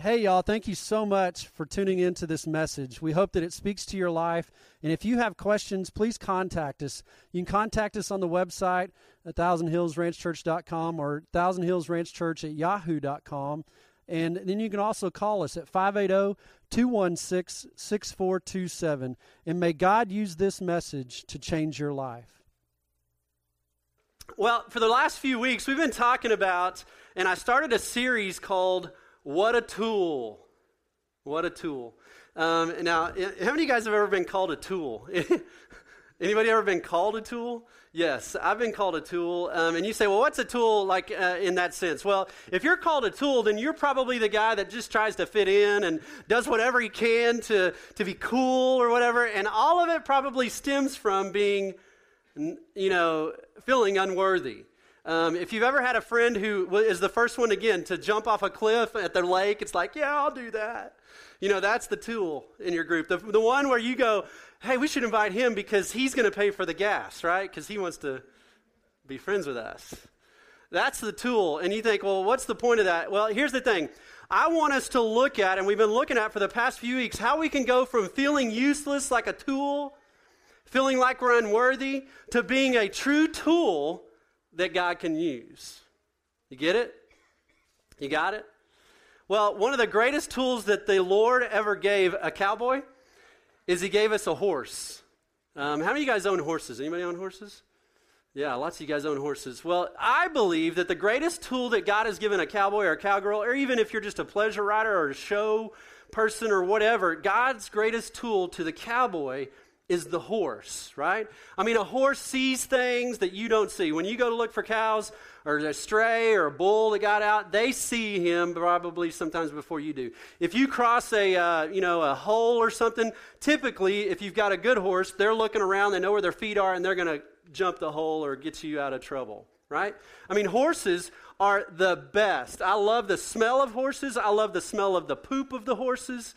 Hey, y'all, thank you so much for tuning into this message. We hope that it speaks to your life. And if you have questions, please contact us. You can contact us on the website at thousandhillsranchchurch.com or thousandhillsranchchurch at yahoo.com. And then you can also call us at 580 216 6427. And may God use this message to change your life. Well, for the last few weeks, we've been talking about, and I started a series called what a tool. What a tool. Um, now, how many of you guys have ever been called a tool? Anybody ever been called a tool? Yes, I've been called a tool. Um, and you say, well, what's a tool like uh, in that sense? Well, if you're called a tool, then you're probably the guy that just tries to fit in and does whatever he can to, to be cool or whatever. And all of it probably stems from being, you know, feeling unworthy. Um, if you've ever had a friend who is the first one again to jump off a cliff at the lake, it's like, yeah, I'll do that. You know, that's the tool in your group. The, the one where you go, hey, we should invite him because he's going to pay for the gas, right? Because he wants to be friends with us. That's the tool. And you think, well, what's the point of that? Well, here's the thing. I want us to look at, and we've been looking at for the past few weeks, how we can go from feeling useless like a tool, feeling like we're unworthy, to being a true tool that God can use. You get it? You got it? Well, one of the greatest tools that the Lord ever gave a cowboy is He gave us a horse. Um, how many of you guys own horses? Anybody own horses? Yeah, lots of you guys own horses. Well, I believe that the greatest tool that God has given a cowboy or a cowgirl, or even if you're just a pleasure rider or a show person or whatever, God's greatest tool to the cowboy is the horse, right? I mean, a horse sees things that you don't see. When you go to look for cows or a stray or a bull that got out, they see him probably sometimes before you do. If you cross a, uh, you know, a hole or something, typically, if you've got a good horse, they're looking around, they know where their feet are, and they're going to jump the hole or get you out of trouble, right? I mean, horses are the best. I love the smell of horses. I love the smell of the poop of the horses.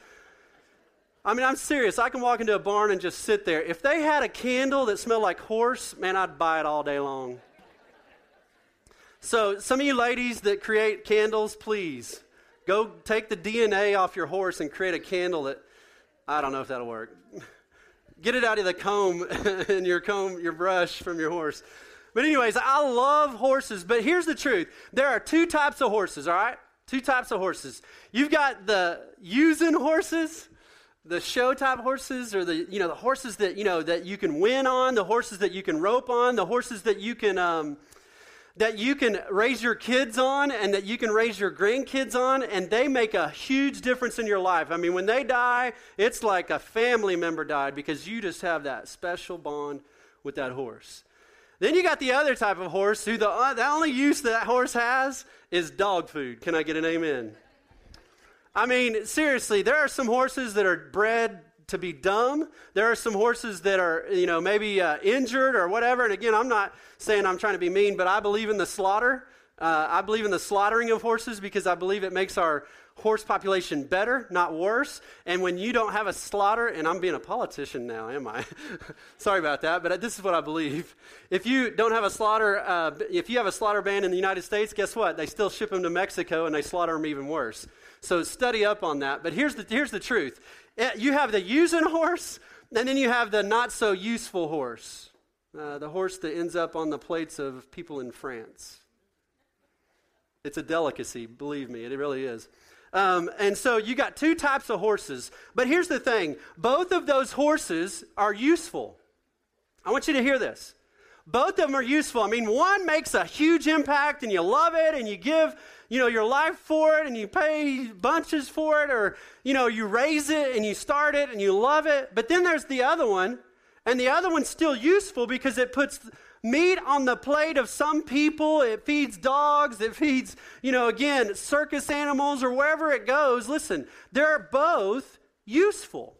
I mean, I'm serious. I can walk into a barn and just sit there. If they had a candle that smelled like horse, man, I'd buy it all day long. So, some of you ladies that create candles, please go take the DNA off your horse and create a candle that I don't know if that'll work. Get it out of the comb and your comb, your brush from your horse. But, anyways, I love horses. But here's the truth there are two types of horses, all right? Two types of horses. You've got the using horses the show type horses or the you know the horses that you know that you can win on the horses that you can rope on the horses that you can um, that you can raise your kids on and that you can raise your grandkids on and they make a huge difference in your life. I mean when they die it's like a family member died because you just have that special bond with that horse. Then you got the other type of horse who the, uh, the only use that horse has is dog food. Can i get an amen I mean, seriously, there are some horses that are bred to be dumb. There are some horses that are, you know, maybe uh, injured or whatever. And again, I'm not saying I'm trying to be mean, but I believe in the slaughter. Uh, I believe in the slaughtering of horses because I believe it makes our horse population better, not worse. And when you don't have a slaughter, and I'm being a politician now, am I? Sorry about that, but this is what I believe. If you don't have a slaughter, uh, if you have a slaughter ban in the United States, guess what? They still ship them to Mexico and they slaughter them even worse. So study up on that. But here's the, here's the truth eh, you have the using horse, and then you have the not so useful horse, uh, the horse that ends up on the plates of people in France. It's a delicacy, believe me, it really is. Um, and so you got two types of horses. But here's the thing both of those horses are useful. I want you to hear this. Both of them are useful. I mean, one makes a huge impact and you love it and you give, you know, your life for it and you pay bunches for it or, you know, you raise it and you start it and you love it. But then there's the other one and the other one's still useful because it puts meat on the plate of some people. It feeds dogs. It feeds, you know, again, circus animals or wherever it goes. Listen, they're both useful.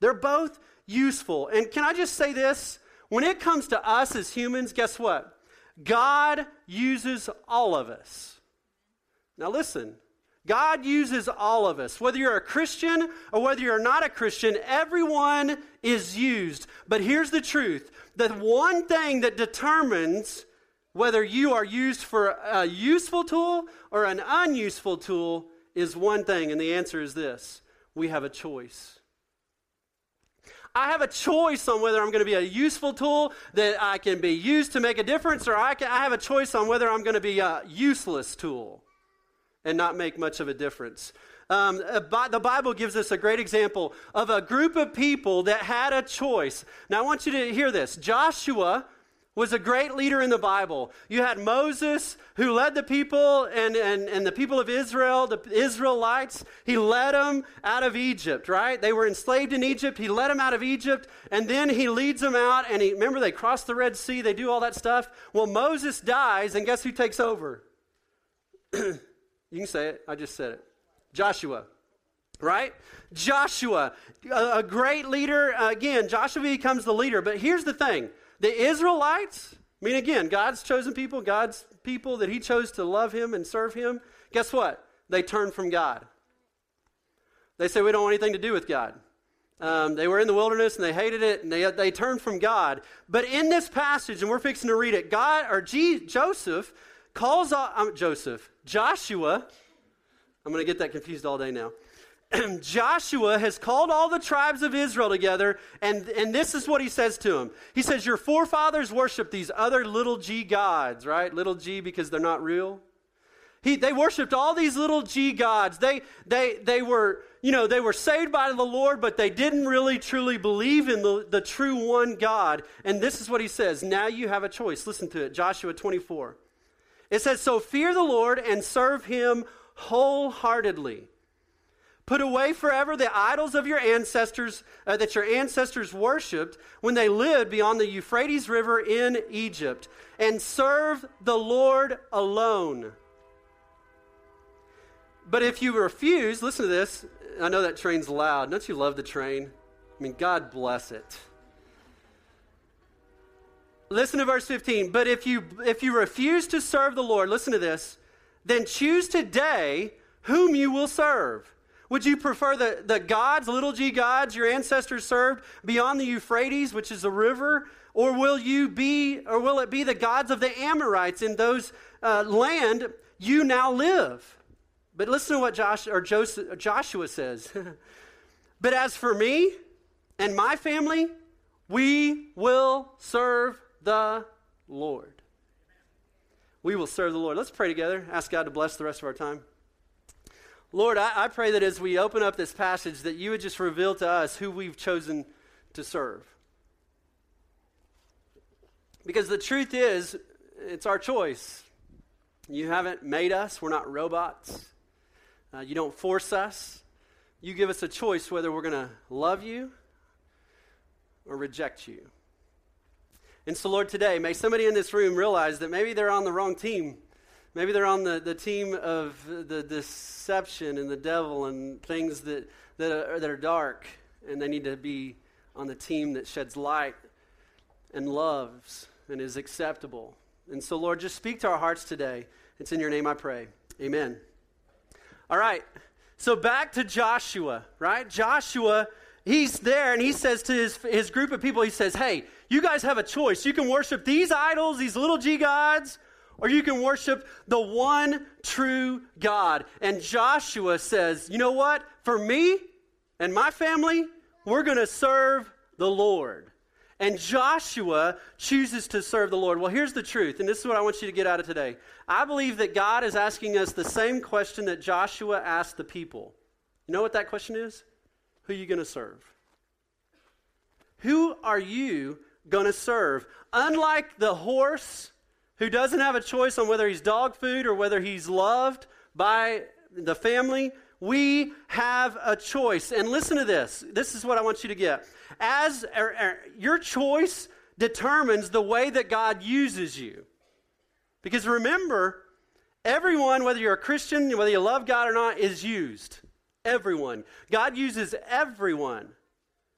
They're both useful. And can I just say this? When it comes to us as humans, guess what? God uses all of us. Now, listen, God uses all of us. Whether you're a Christian or whether you're not a Christian, everyone is used. But here's the truth the one thing that determines whether you are used for a useful tool or an unuseful tool is one thing, and the answer is this we have a choice. I have a choice on whether I'm going to be a useful tool that I can be used to make a difference, or I, can, I have a choice on whether I'm going to be a useless tool and not make much of a difference. Um, uh, the Bible gives us a great example of a group of people that had a choice. Now, I want you to hear this. Joshua was a great leader in the Bible. You had Moses who led the people and, and, and the people of Israel, the Israelites. He led them out of Egypt, right? They were enslaved in Egypt. He led them out of Egypt and then he leads them out and he, remember they cross the Red Sea, they do all that stuff. Well, Moses dies and guess who takes over? you can say it. I just said it. Joshua right? Joshua, a, great leader. Uh, again, Joshua becomes the leader. But here's the thing the Israelites, I mean, again, God's chosen people, God's people that He chose to love Him and serve Him, guess what? They turned from God. They say, We don't want anything to do with God. Um, they were in the wilderness and they hated it and they, they turned from God. But in this passage, and we're fixing to read it, God, or G, Joseph calls, um, Joseph, Joshua, I'm going to get that confused all day now. Joshua has called all the tribes of Israel together, and, and this is what he says to them. He says, Your forefathers worshiped these other little g gods, right? Little g because they're not real. He, they worshiped all these little g gods. They, they, they were, you know, they were saved by the Lord, but they didn't really truly believe in the, the true one God. And this is what he says. Now you have a choice. Listen to it. Joshua 24. It says, So fear the Lord and serve him wholeheartedly. Put away forever the idols of your ancestors uh, that your ancestors worshipped when they lived beyond the Euphrates River in Egypt, and serve the Lord alone. But if you refuse, listen to this. I know that train's loud. Don't you love the train? I mean, God bless it. Listen to verse 15. But if you if you refuse to serve the Lord, listen to this, then choose today whom you will serve would you prefer the, the gods, little g gods, your ancestors served beyond the Euphrates, which is a river? Or will you be, or will it be the gods of the Amorites in those uh, land you now live? But listen to what Josh, or Joseph, Joshua says. but as for me and my family, we will serve the Lord. We will serve the Lord. Let's pray together. Ask God to bless the rest of our time. Lord, I, I, pray that as we open up this passage, that you would just reveal to us who we've chosen to serve. Because the truth is, it's our choice. You haven't made us, we're not robots. Uh, you don't force us. You give us a choice whether we're going to love you or reject you. And so, Lord, today, may somebody in this room realize that maybe they're on the wrong team Maybe they're on the, the team of the deception and the devil and things that, that, are, that are dark, and they need to be on the team that sheds light and loves and is acceptable. And so, Lord, just speak to our hearts today. It's in your name I pray. Amen. All right. So back to Joshua, right? Joshua, he's there and he says to his, his group of people, he says, Hey, you guys have a choice. You can worship these idols, these little g gods, or you can worship the one true God. And Joshua says, You know what? For me and my family, we're going to serve the Lord. And Joshua chooses to serve the Lord. Well, here's the truth, and this is what I want you to get out of today. I believe that God is asking us the same question that Joshua asked the people. You know what that question is? Who are you going to serve? Who are you going to serve? Unlike the horse who doesn't have a choice on whether he's dog food or whether he's loved by the family, we have a choice. And listen to this. This is what I want you to get. As er, er, your choice determines the way that God uses you. Because remember, everyone, whether you're a Christian, whether you love God or not, is used. Everyone. God uses everyone,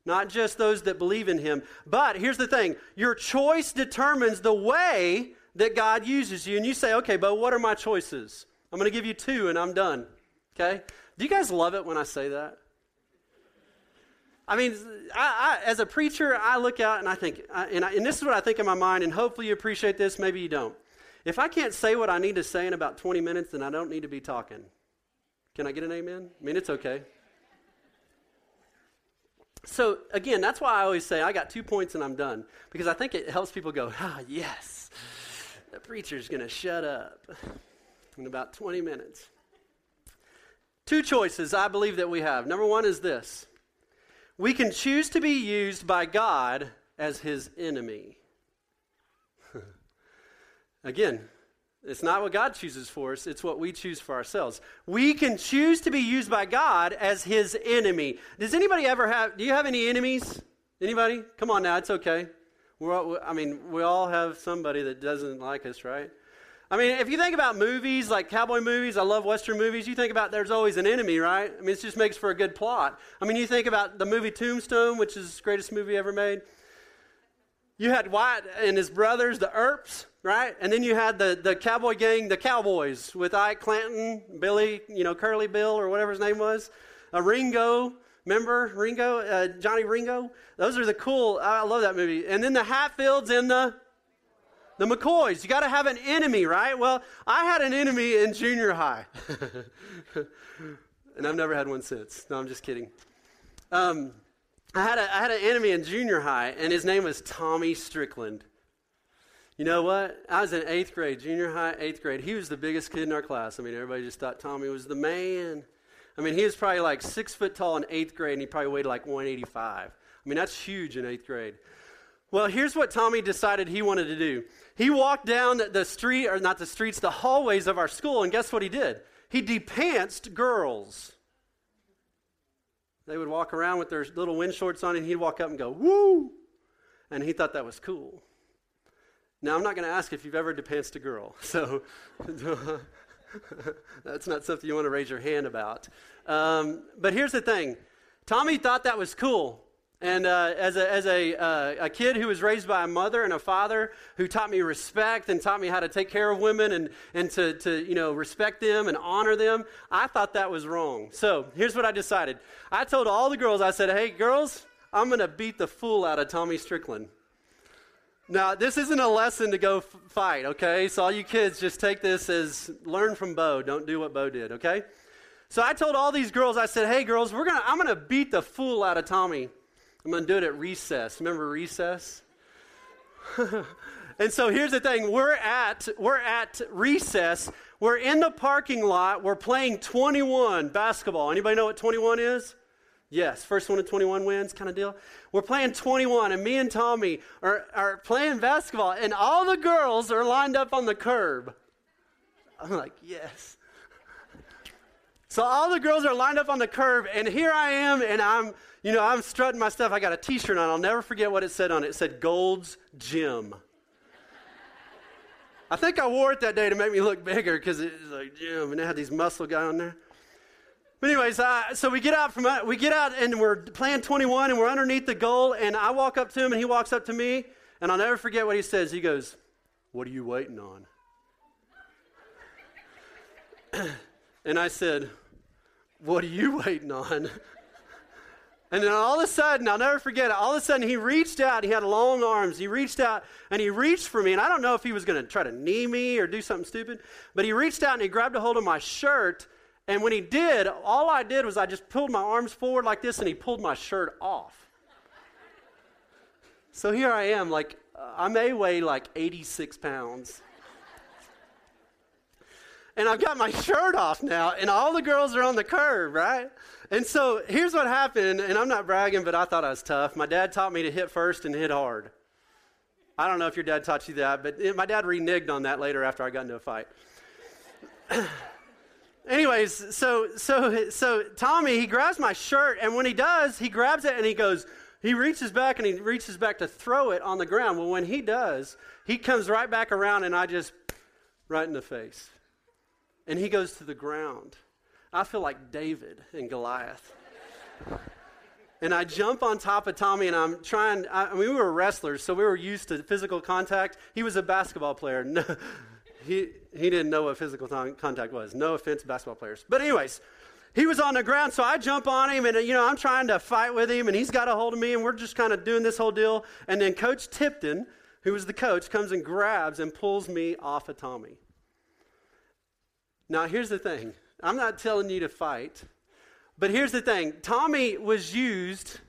not just those that believe in Him. But here's the thing your choice determines the way that God uses you, and you say, okay, but what are my choices? I'm going to give you two and I'm done. Okay? Do you guys love it when I say that? I mean, I, I, as a preacher, I look out and I think, I, and, and this is what I think in my mind, and hopefully you appreciate this, maybe you don't. If I can't say what I need to say in about 20 minutes, then I don't need to be talking. Can I get an amen? I mean, it's okay. So, again, that's why I always say I got two points and I'm done. Because I think it helps people go, ah, yes, the preacher's going to shut up in about 20 minutes. Two choices I believe that we have. Number one is this we can choose to be used by God as his enemy. Again, it's not what God chooses for us, it's what we choose for ourselves. We can choose to be used by God as his enemy. Does anybody ever have do you have any enemies? Anybody? Come on now, it's okay. We're all, I mean, we all have somebody that doesn't like us, right? I mean, if you think about movies like cowboy movies, I love Western movies, you think about there's always an enemy, right? I mean, it just makes for a good plot. I mean, you think about the movie Tombstone, which is the greatest movie ever made. You had Wyatt and his brothers, the Earps, right? And then you had the, the cowboy gang, the Cowboys, with Ike Clanton, Billy, you know, Curly Bill, or whatever his name was, uh, Ringo. Remember Ringo, uh, Johnny Ringo? Those are the cool. I love that movie. And then the Hatfields and the the McCoys. You got to have an enemy, right? Well, I had an enemy in junior high, and I've never had one since. No, I'm just kidding. Um, I had a, I had an enemy in junior high, and his name was Tommy Strickland. You know what? I was in eighth grade, junior high, eighth grade. He was the biggest kid in our class. I mean, everybody just thought Tommy was the man. I mean, he was probably like six foot tall in eighth grade, and he probably weighed like 185. I mean, that's huge in eighth grade. Well, here's what Tommy decided he wanted to do. He walked down the street, or not the streets, the hallways of our school, and guess what he did? He depantsed girls. They would walk around with their little wind shorts on, and he'd walk up and go, woo! And he thought that was cool. Now, I'm not going to ask if you've ever depantsed a girl, so that's not something you want to raise your hand about. Um, but here's the thing Tommy thought that was cool. And uh, as, a, as a, uh, a kid who was raised by a mother and a father who taught me respect and taught me how to take care of women and, and to, to you know, respect them and honor them, I thought that was wrong. So here's what I decided. I told all the girls, I said, hey, girls, I'm going to beat the fool out of Tommy Strickland. Now, this isn't a lesson to go f- fight, okay? So, all you kids, just take this as learn from Bo. Don't do what Bo did, okay? So, I told all these girls, I said, hey, girls, we're gonna, I'm going to beat the fool out of Tommy. I'm going to do it at recess. Remember recess? and so here's the thing we're at we're at recess we're in the parking lot we're playing 21 basketball anybody know what 21 is Yes, first one to 21 wins kind of deal. We're playing 21, and me and Tommy are, are playing basketball, and all the girls are lined up on the curb. I'm like, yes. So all the girls are lined up on the curb, and here I am, and I'm, you know, I'm strutting my stuff. I got a T-shirt on. I'll never forget what it said on it. It said Gold's Gym. I think I wore it that day to make me look bigger because it was like gym, and it had these muscle guy on there. But anyways, so we get out from uh, we get out and we're playing 21 and we're underneath the goal and I walk up to him and he walks up to me and I'll never forget what he says. He goes, "What are you waiting on?" and I said, "What are you waiting on?" And then all of a sudden, I'll never forget it, all of a sudden he reached out. He had long arms. He reached out and he reached for me. And I don't know if he was going to try to knee me or do something stupid, but he reached out and he grabbed a hold of my shirt and when he did, all I did was I just pulled my arms forward like this and he pulled my shirt off. so here I am, like, I may weigh like 86 pounds. and I've got my shirt off now, and all the girls are on the curb, right? And so here's what happened, and I'm not bragging, but I thought I was tough. My dad taught me to hit first and hit hard. I don't know if your dad taught you that, but eh, my dad reneged on that later after I got into a fight. anyways, so so so Tommy he grabs my shirt, and when he does, he grabs it and he goes. He reaches back and he reaches back to throw it on the ground. Well, when he does, he comes right back around and I just right in the face. And he goes to the ground. I feel like David and Goliath. and I jump on top of Tommy and I'm trying. I, I mean, we were wrestlers, so we were used to physical contact. He was a basketball player. No, he, he didn't know what physical contact was. No offense, basketball players. But, anyways, he was on the ground, so I jump on him, and, uh, you know, I'm trying to fight with him, and he's got a hold of me, and we're just kind of doing this whole deal. And then Coach Tipton, who was the coach, comes and grabs and pulls me off of Tommy. Now, here's the thing I'm not telling you to fight. But here's the thing Tommy was used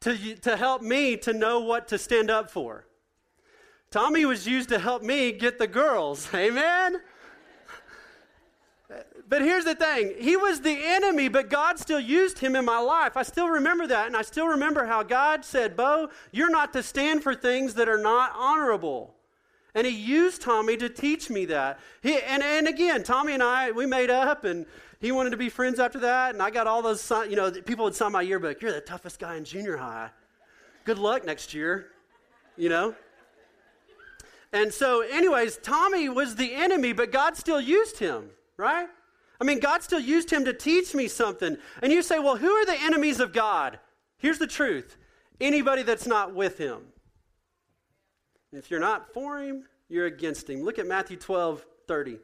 to, to help me to know what to stand up for. Tommy was used to help me get the girls. Amen? But here's the thing He was the enemy, but God still used him in my life. I still remember that, and I still remember how God said, Bo, you're not to stand for things that are not honorable. And he used Tommy to teach me that. He, and, and again, Tommy and I, we made up, and he wanted to be friends after that. And I got all those, you know, people would sign my yearbook. You're the toughest guy in junior high. Good luck next year, you know? And so, anyways, Tommy was the enemy, but God still used him, right? I mean, God still used him to teach me something. And you say, well, who are the enemies of God? Here's the truth anybody that's not with him. If you're not for him, you're against him. Look at Matthew 12 30.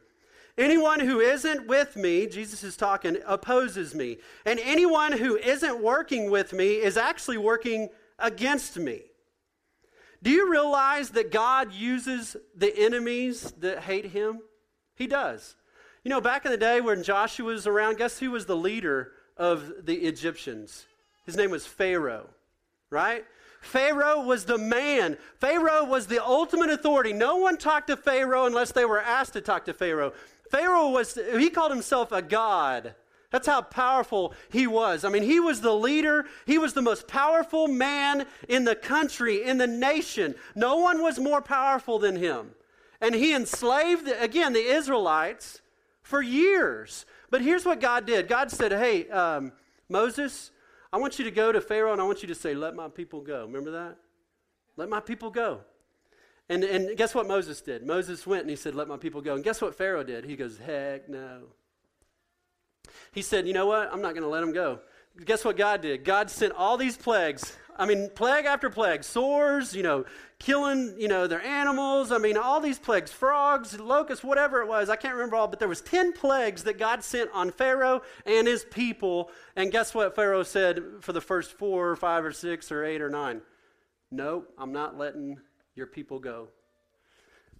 Anyone who isn't with me, Jesus is talking, opposes me. And anyone who isn't working with me is actually working against me. Do you realize that God uses the enemies that hate him? He does. You know, back in the day when Joshua was around, guess who was the leader of the Egyptians? His name was Pharaoh, right? Pharaoh was the man. Pharaoh was the ultimate authority. No one talked to Pharaoh unless they were asked to talk to Pharaoh. Pharaoh was, he called himself a god. That's how powerful he was. I mean, he was the leader. He was the most powerful man in the country, in the nation. No one was more powerful than him. And he enslaved, again, the Israelites for years. But here's what God did God said, Hey, um, Moses, I want you to go to Pharaoh and I want you to say, Let my people go. Remember that? Let my people go. And, and guess what Moses did? Moses went and he said, Let my people go. And guess what Pharaoh did? He goes, Heck no. He said, You know what? I'm not going to let them go. Guess what God did? God sent all these plagues I mean, plague after plague, sores, you know, killing, you know, their animals. I mean, all these plagues, frogs, locusts, whatever it was. I can't remember all, but there was 10 plagues that God sent on Pharaoh and his people. And guess what Pharaoh said for the first four or five or six or eight or nine? Nope, I'm not letting your people go.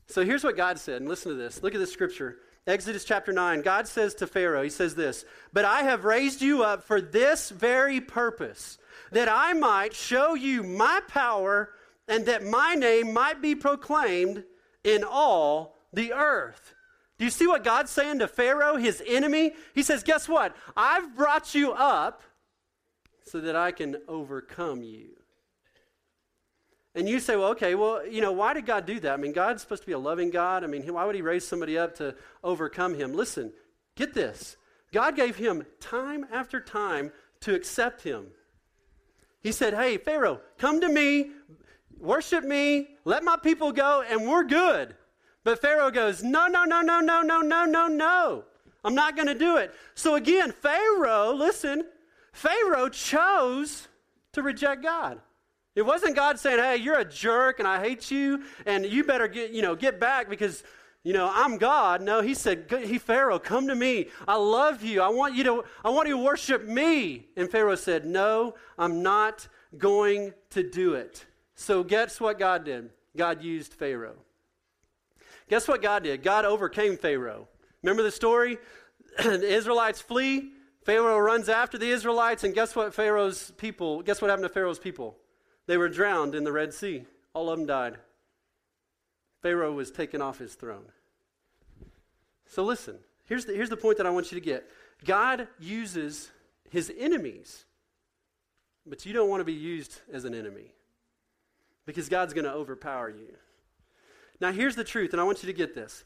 So here's what God said, and listen to this. Look at this scripture. Exodus chapter 9. God says to Pharaoh, He says this, But I have raised you up for this very purpose that I might show you my power and that my name might be proclaimed in all the earth. Do you see what God's saying to Pharaoh, his enemy? He says, Guess what? I've brought you up so that I can overcome you. And you say, well, okay, well, you know, why did God do that? I mean, God's supposed to be a loving God. I mean, why would He raise somebody up to overcome him? Listen, get this. God gave him time after time to accept him. He said, Hey, Pharaoh, come to me, worship me, let my people go, and we're good. But Pharaoh goes, No, no, no, no, no, no, no, no, no. I'm not going to do it. So again, Pharaoh, listen, Pharaoh chose to reject God. It wasn't God saying, "Hey, you're a jerk and I hate you and you better get, you know, get back because you know, I'm God. No, he said, he Pharaoh, come to me. I love you. I want you to I want you to worship me. And Pharaoh said, "No, I'm not going to do it." So guess what God did? God used Pharaoh. Guess what God did? God overcame Pharaoh. Remember the story? the Israelites flee. Pharaoh runs after the Israelites, and guess what Pharaoh's people, guess what happened to Pharaoh's people? They were drowned in the Red Sea. All of them died. Pharaoh was taken off his throne. So listen, here's the, here's the point that I want you to get God uses his enemies, but you don't want to be used as an enemy because God's going to overpower you. Now, here's the truth, and I want you to get this.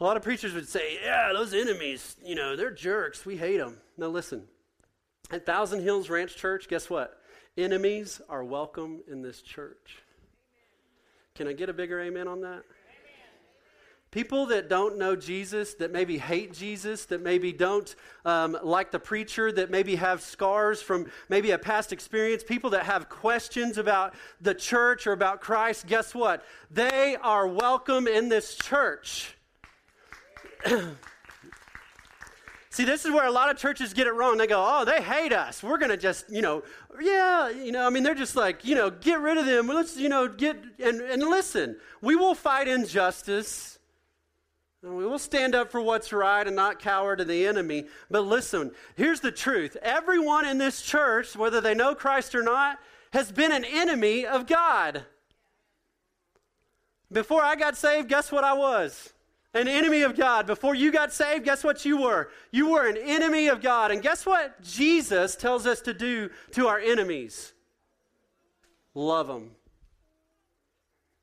A lot of preachers would say, Yeah, those enemies, you know, they're jerks. We hate them. Now, listen. At Thousand Hills Ranch Church, guess what? Enemies are welcome in this church. Can I get a bigger amen on that? People that don't know Jesus, that maybe hate Jesus, that maybe don't um, like the preacher, that maybe have scars from maybe a past experience, people that have questions about the church or about Christ, guess what? They are welcome in this church. See, this is where a lot of churches get it wrong. They go, oh, they hate us. We're going to just, you know, yeah, you know, I mean, they're just like, you know, get rid of them. Let's, you know, get, and, and listen, we will fight injustice We will stand up for what's right and not cower to the enemy. But listen, here's the truth. Everyone in this church, whether they know Christ or not, has been an enemy of God. Before I got saved, guess what I was? An enemy of God. Before you got saved, guess what you were? You were an enemy of God. And guess what Jesus tells us to do to our enemies? Love them.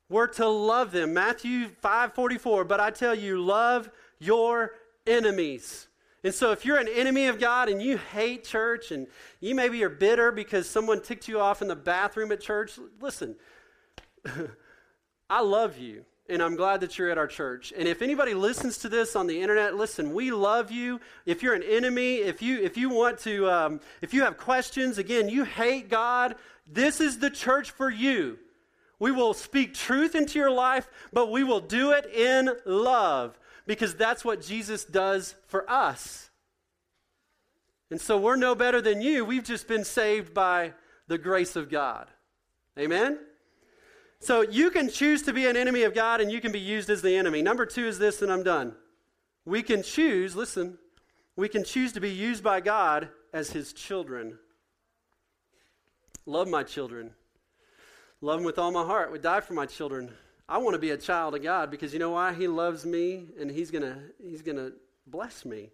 We're to love them. Matthew 5:44, but I tell you, love your enemies. And so if you're an enemy of God and you hate church and you maybe are bitter because someone ticked you off in the bathroom at church, listen. I love you and I'm glad that you're at our church. And if anybody listens to this on the internet, listen, we love you. If you're an enemy, if you if you want to, um, if you have questions, again, you hate God, this is the church for you. We will speak truth into your life, but we will do it in love because that's what Jesus does for us. And so we're no better than you. We've just been saved by the grace of God. Amen? So you can choose to be an enemy of God and you can be used as the enemy. Number two is this, and I'm done. We can choose, listen, we can choose to be used by God as his children. Love my children. Love them with all my heart. Would die for my children. I want to be a child of God because you know why? He loves me and he's going to he's going to bless me.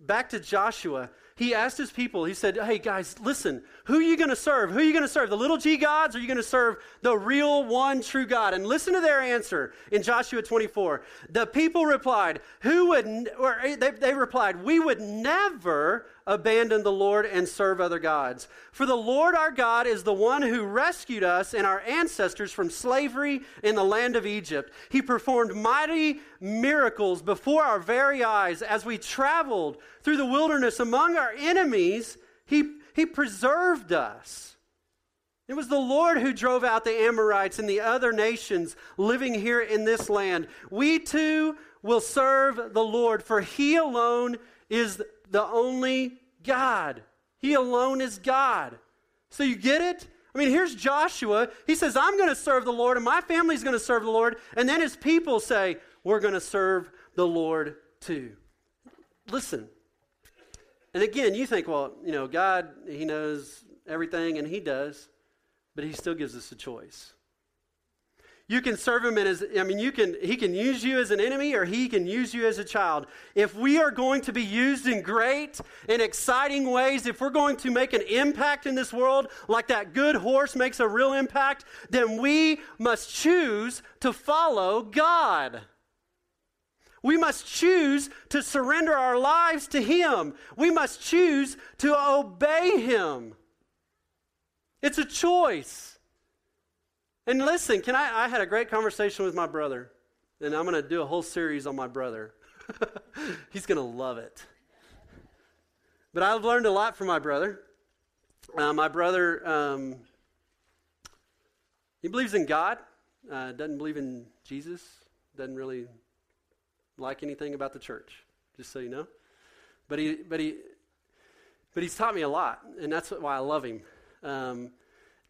Back to Joshua he asked his people, he said, Hey guys, listen, who are you going to serve? Who are you going to serve? The little g gods or are you going to serve the real one true God? And listen to their answer in Joshua 24. The people replied, Who would, or eh, they, they replied, We would never abandon the Lord and serve other gods. For the Lord our God is the one who rescued us and our ancestors from slavery in the land of Egypt. He performed mighty miracles before our very eyes as we traveled through the wilderness among our enemies. He, he preserved us. It was the Lord who drove out the Amorites and the other nations living here in this land. We too will serve the Lord, for He alone is the only God. He alone is God. So you get it? I mean, here's Joshua. He says, I'm going to serve the Lord, and my family's going to serve the Lord. And then his people say, We're going to serve the Lord too. Listen. And again, you think, well, you know, God, He knows everything, and He does, but He still gives us a choice. You can serve him in his, I mean, you can, he can use you as an enemy or he can use you as a child. If we are going to be used in great and exciting ways, if we're going to make an impact in this world like that good horse makes a real impact, then we must choose to follow God. We must choose to surrender our lives to Him. We must choose to obey Him. It's a choice. And listen, can I? I had a great conversation with my brother, and I'm going to do a whole series on my brother. He's going to love it. But I've learned a lot from my brother. Uh, my brother, um, he believes in God, uh, doesn't believe in Jesus, doesn't really like anything about the church, just so you know. But he, but he, but he's taught me a lot, and that's why I love him. Um,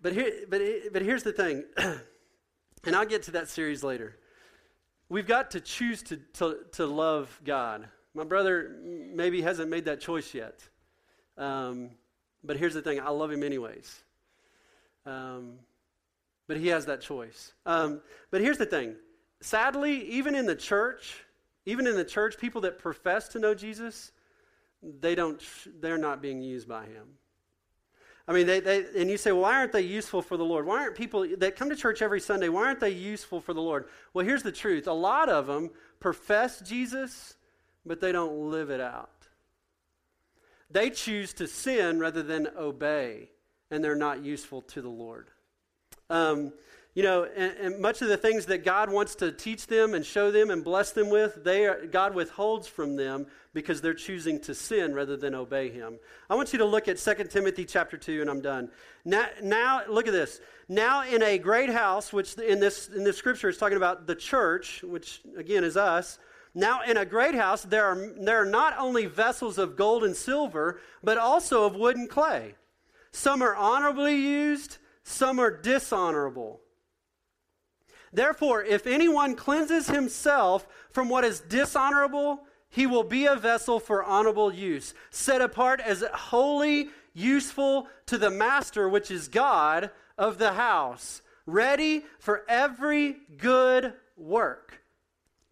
but, here, but, but here's the thing, and I'll get to that series later. We've got to choose to, to, to love God. My brother maybe hasn't made that choice yet. Um, but here's the thing I love him anyways. Um, but he has that choice. Um, but here's the thing sadly, even in the church, even in the church, people that profess to know Jesus, they don't, they're not being used by him. I mean, they, they, and you say, well, why aren't they useful for the Lord? Why aren't people that come to church every Sunday, why aren't they useful for the Lord? Well, here's the truth a lot of them profess Jesus, but they don't live it out. They choose to sin rather than obey, and they're not useful to the Lord. Um, you know, and, and, much of the things that God wants to teach them and show them and bless them with, they are, God withholds from them because they're choosing to sin rather than obey Him. I want you to look at 2 Timothy chapter 2, and I'm done. Now, now look at this. Now, in a great house, which in this, in this scripture is talking about the church, which again is us. Now, in a great house, there are, there are not only vessels of gold and silver, but also of wood and clay. Some are honorably used, some are dishonorable. Therefore, if anyone cleanses himself from what is dishonorable, he will be a vessel for honorable use, set apart as holy, useful to the master, which is God of the house, ready for every good work.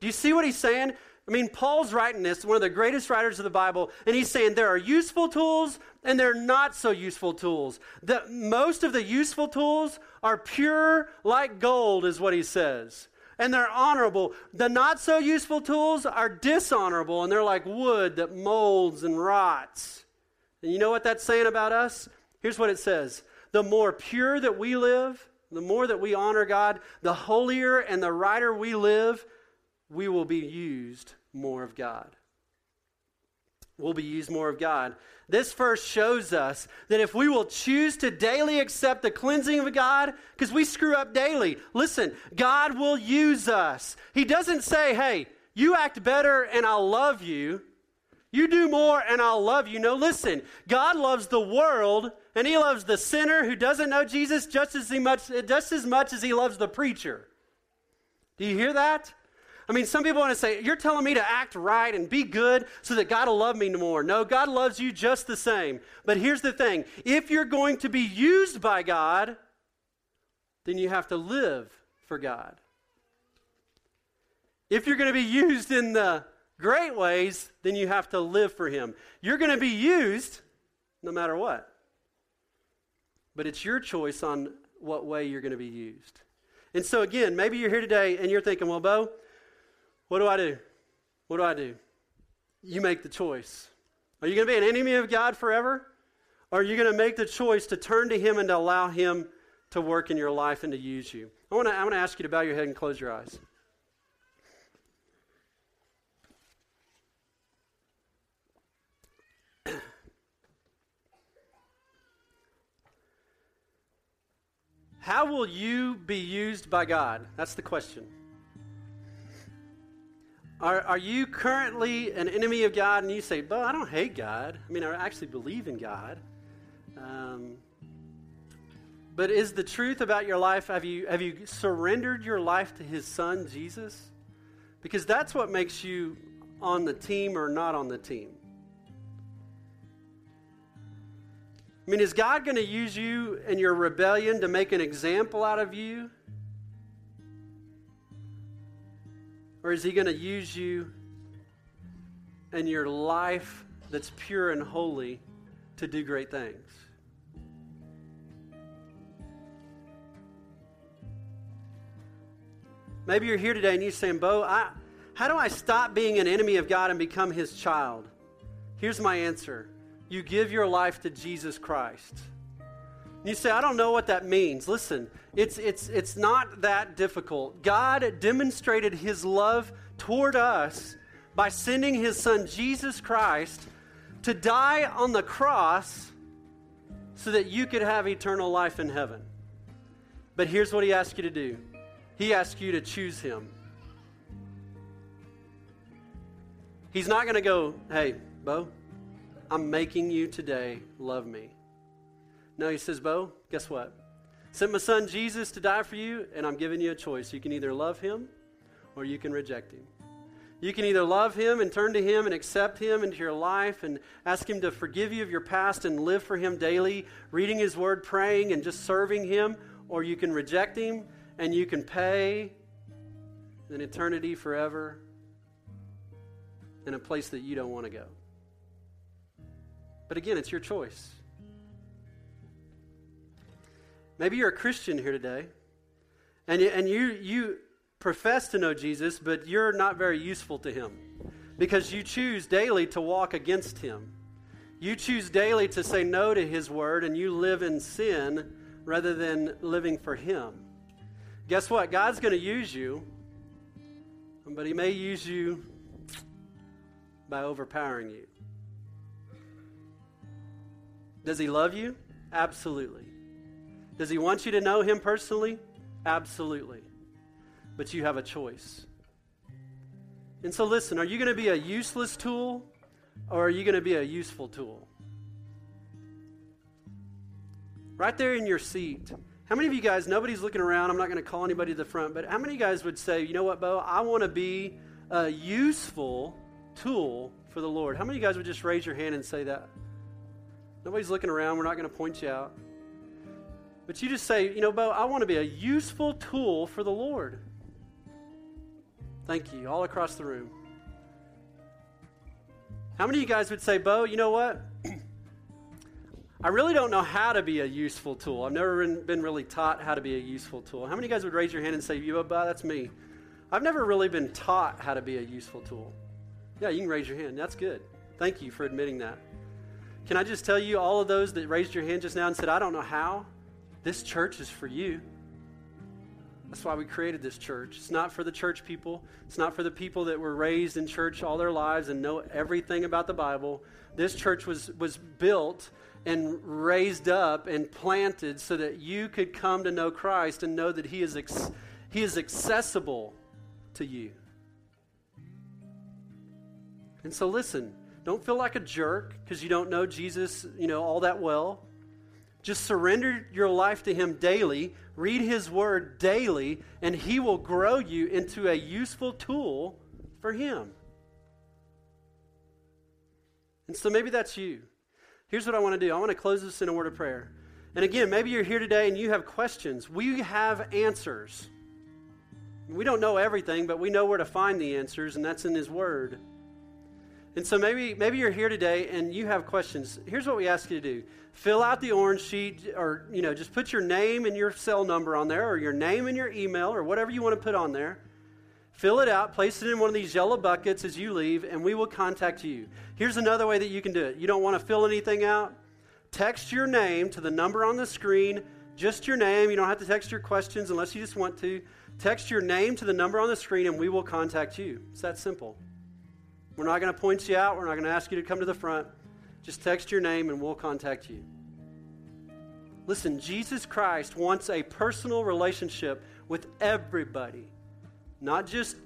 Do you see what he's saying? I mean, Paul's writing this, one of the greatest writers of the Bible, and he's saying there are useful tools and there are not so useful tools. The, most of the useful tools are pure like gold, is what he says and they're honorable. The not so useful tools are dishonorable and they're like wood that molds and rots. And you know what that's saying about us? Here's what it says The more pure that we live, the more that we honor God, the holier and the righter we live, we will be used more of God. We'll be used more of God. This verse shows us that if we will choose to daily accept the cleansing of God, because we screw up daily, listen, God will use us. He doesn't say, hey, you act better and I'll love you. You do more and I'll love you. No, listen, God loves the world and he loves the sinner who doesn't know Jesus just as, much, just as much as he loves the preacher. Do you hear that? I mean, some people want to say, You're telling me to act right and be good so that God will love me more. No, God loves you just the same. But here's the thing if you're going to be used by God, then you have to live for God. If you're going to be used in the great ways, then you have to live for Him. You're going to be used no matter what. But it's your choice on what way you're going to be used. And so, again, maybe you're here today and you're thinking, well, Bo, what do I do? What do I do? You make the choice. Are you going to be an enemy of God forever? Or are you going to make the choice to turn to Him and to allow Him to work in your life and to use you? I want to, I want to ask you to bow your head and close your eyes. How will you be used by God? That's the question. Are, are you currently an enemy of God and you say, but I don't hate God. I mean, I actually believe in God. Um, but is the truth about your life, have you, have you surrendered your life to his son, Jesus? Because that's what makes you on the team or not on the team. I mean, is God going to use you and your rebellion to make an example out of you? Or is he going to use you and your life that's pure and holy to do great things? Maybe you're here today and you're saying, Bo, I, how do I stop being an enemy of God and become his child? Here's my answer you give your life to Jesus Christ. You say, I don't know what that means. Listen, it's, it's, it's not that difficult. God demonstrated his love toward us by sending his son Jesus Christ to die on the cross so that you could have eternal life in heaven. But here's what he asks you to do he asks you to choose him. He's not going to go, hey, Bo, I'm making you today love me. No, he says, Bo, guess what? Sent my son Jesus to die for you, and I'm giving you a choice. You can either love him or you can reject him. You can either love him and turn to him and accept him into your life and ask him to forgive you of your past and live for him daily, reading his word, praying, and just serving him, or you can reject him and you can pay an eternity forever in a place that you don't want to go. But again, it's your choice. Maybe you're a Christian here today, and you, and you, you profess to know Jesus, but you're not very useful to him because you choose daily to walk against him. You choose daily to say no to his word, and you live in sin rather than living for him. Guess what? God's going to use you, but he may use you by overpowering you. Does he love you? Absolutely. Does he want you to know him personally? Absolutely. But you have a choice. And so, listen are you going to be a useless tool or are you going to be a useful tool? Right there in your seat, How many of you guys, nobody's looking around, I'm not going to call anybody to the front, but how many of you guys would say, you know what, Bo, I want to be a useful tool for the Lord? How many of you guys would just raise your hand and say that? Nobody's looking around, we're not going to point you out. But you just say, you know, Bo, I want to be a useful tool for the Lord. Thank you, all across the room. How many of you guys would say, Bo, you know what? I really don't know how to be a useful tool. I've never been, been really taught how to be a useful tool. How many of you guys would raise your hand and say, "You, Bo, that's me"? I've never really been taught how to be a useful tool. Yeah, you can raise your hand. That's good. Thank you for admitting that. Can I just tell you, all of those that raised your hand just now and said, "I don't know how," this church is for you. That's why we created this church. It's not for the church people. It's not for the people that were raised in church all their lives and know everything about the Bible. This church was was built and raised up and planted so that you could come to know Christ and know that He is, ex- he is accessible to you. And so listen, don't feel like a jerk because you don't know Jesus, you know, all that well. Just surrender your life to him daily, read his word daily, and he will grow you into a useful tool for him. And so maybe that's you. Here's what I want to do I want to close this in a word of prayer. And again, maybe you're here today and you have questions. We have answers. We don't know everything, but we know where to find the answers, and that's in His Word. And so maybe maybe you're here today and you have questions. Here's what we ask you to do. Fill out the orange sheet or you know, just put your name and your cell number on there or your name and your email or whatever you want to put on there. Fill it out, place it in one of these yellow buckets as you leave, and we will contact you. Here's another way that you can do it. You don't want to fill anything out? Text your name to the number on the screen, just your name. You don't have to text your questions unless you just want to. Text your name to the number on the screen, and we will contact you. It's that simple. We're not going to point you out, we're not going to ask you to come to the front. Just text your name, and we'll contact you. Listen, Jesus Christ wants a personal relationship with everybody not just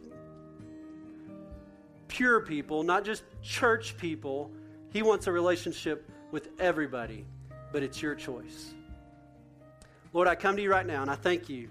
pure people, not just church people. He wants a relationship with everybody, but it's your choice. Lord, I come to you right now and I thank you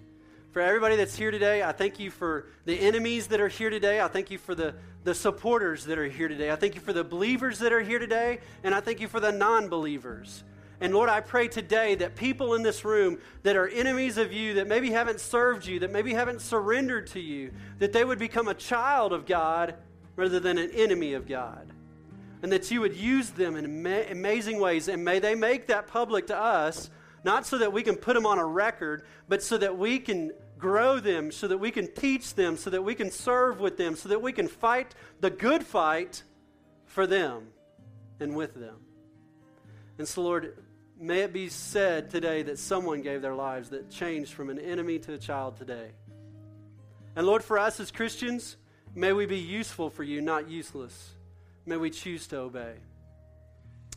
for everybody that's here today. I thank you for the enemies that are here today. I thank you for the, the supporters that are here today. I thank you for the believers that are here today. And I thank you for the non believers. And Lord, I pray today that people in this room that are enemies of you, that maybe haven't served you, that maybe haven't surrendered to you, that they would become a child of God rather than an enemy of God. And that you would use them in ama- amazing ways. And may they make that public to us, not so that we can put them on a record, but so that we can grow them, so that we can teach them, so that we can serve with them, so that we can fight the good fight for them and with them. And so, Lord, May it be said today that someone gave their lives that changed from an enemy to a child today. And Lord, for us as Christians, may we be useful for you, not useless. May we choose to obey.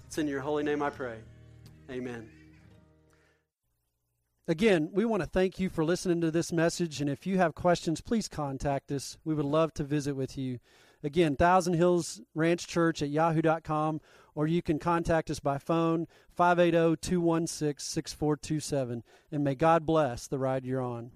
It's in your holy name I pray. Amen. Again, we want to thank you for listening to this message. And if you have questions, please contact us. We would love to visit with you. Again, Thousand Hills Ranch Church at yahoo.com or you can contact us by phone 580 216 6427. And may God bless the ride you're on.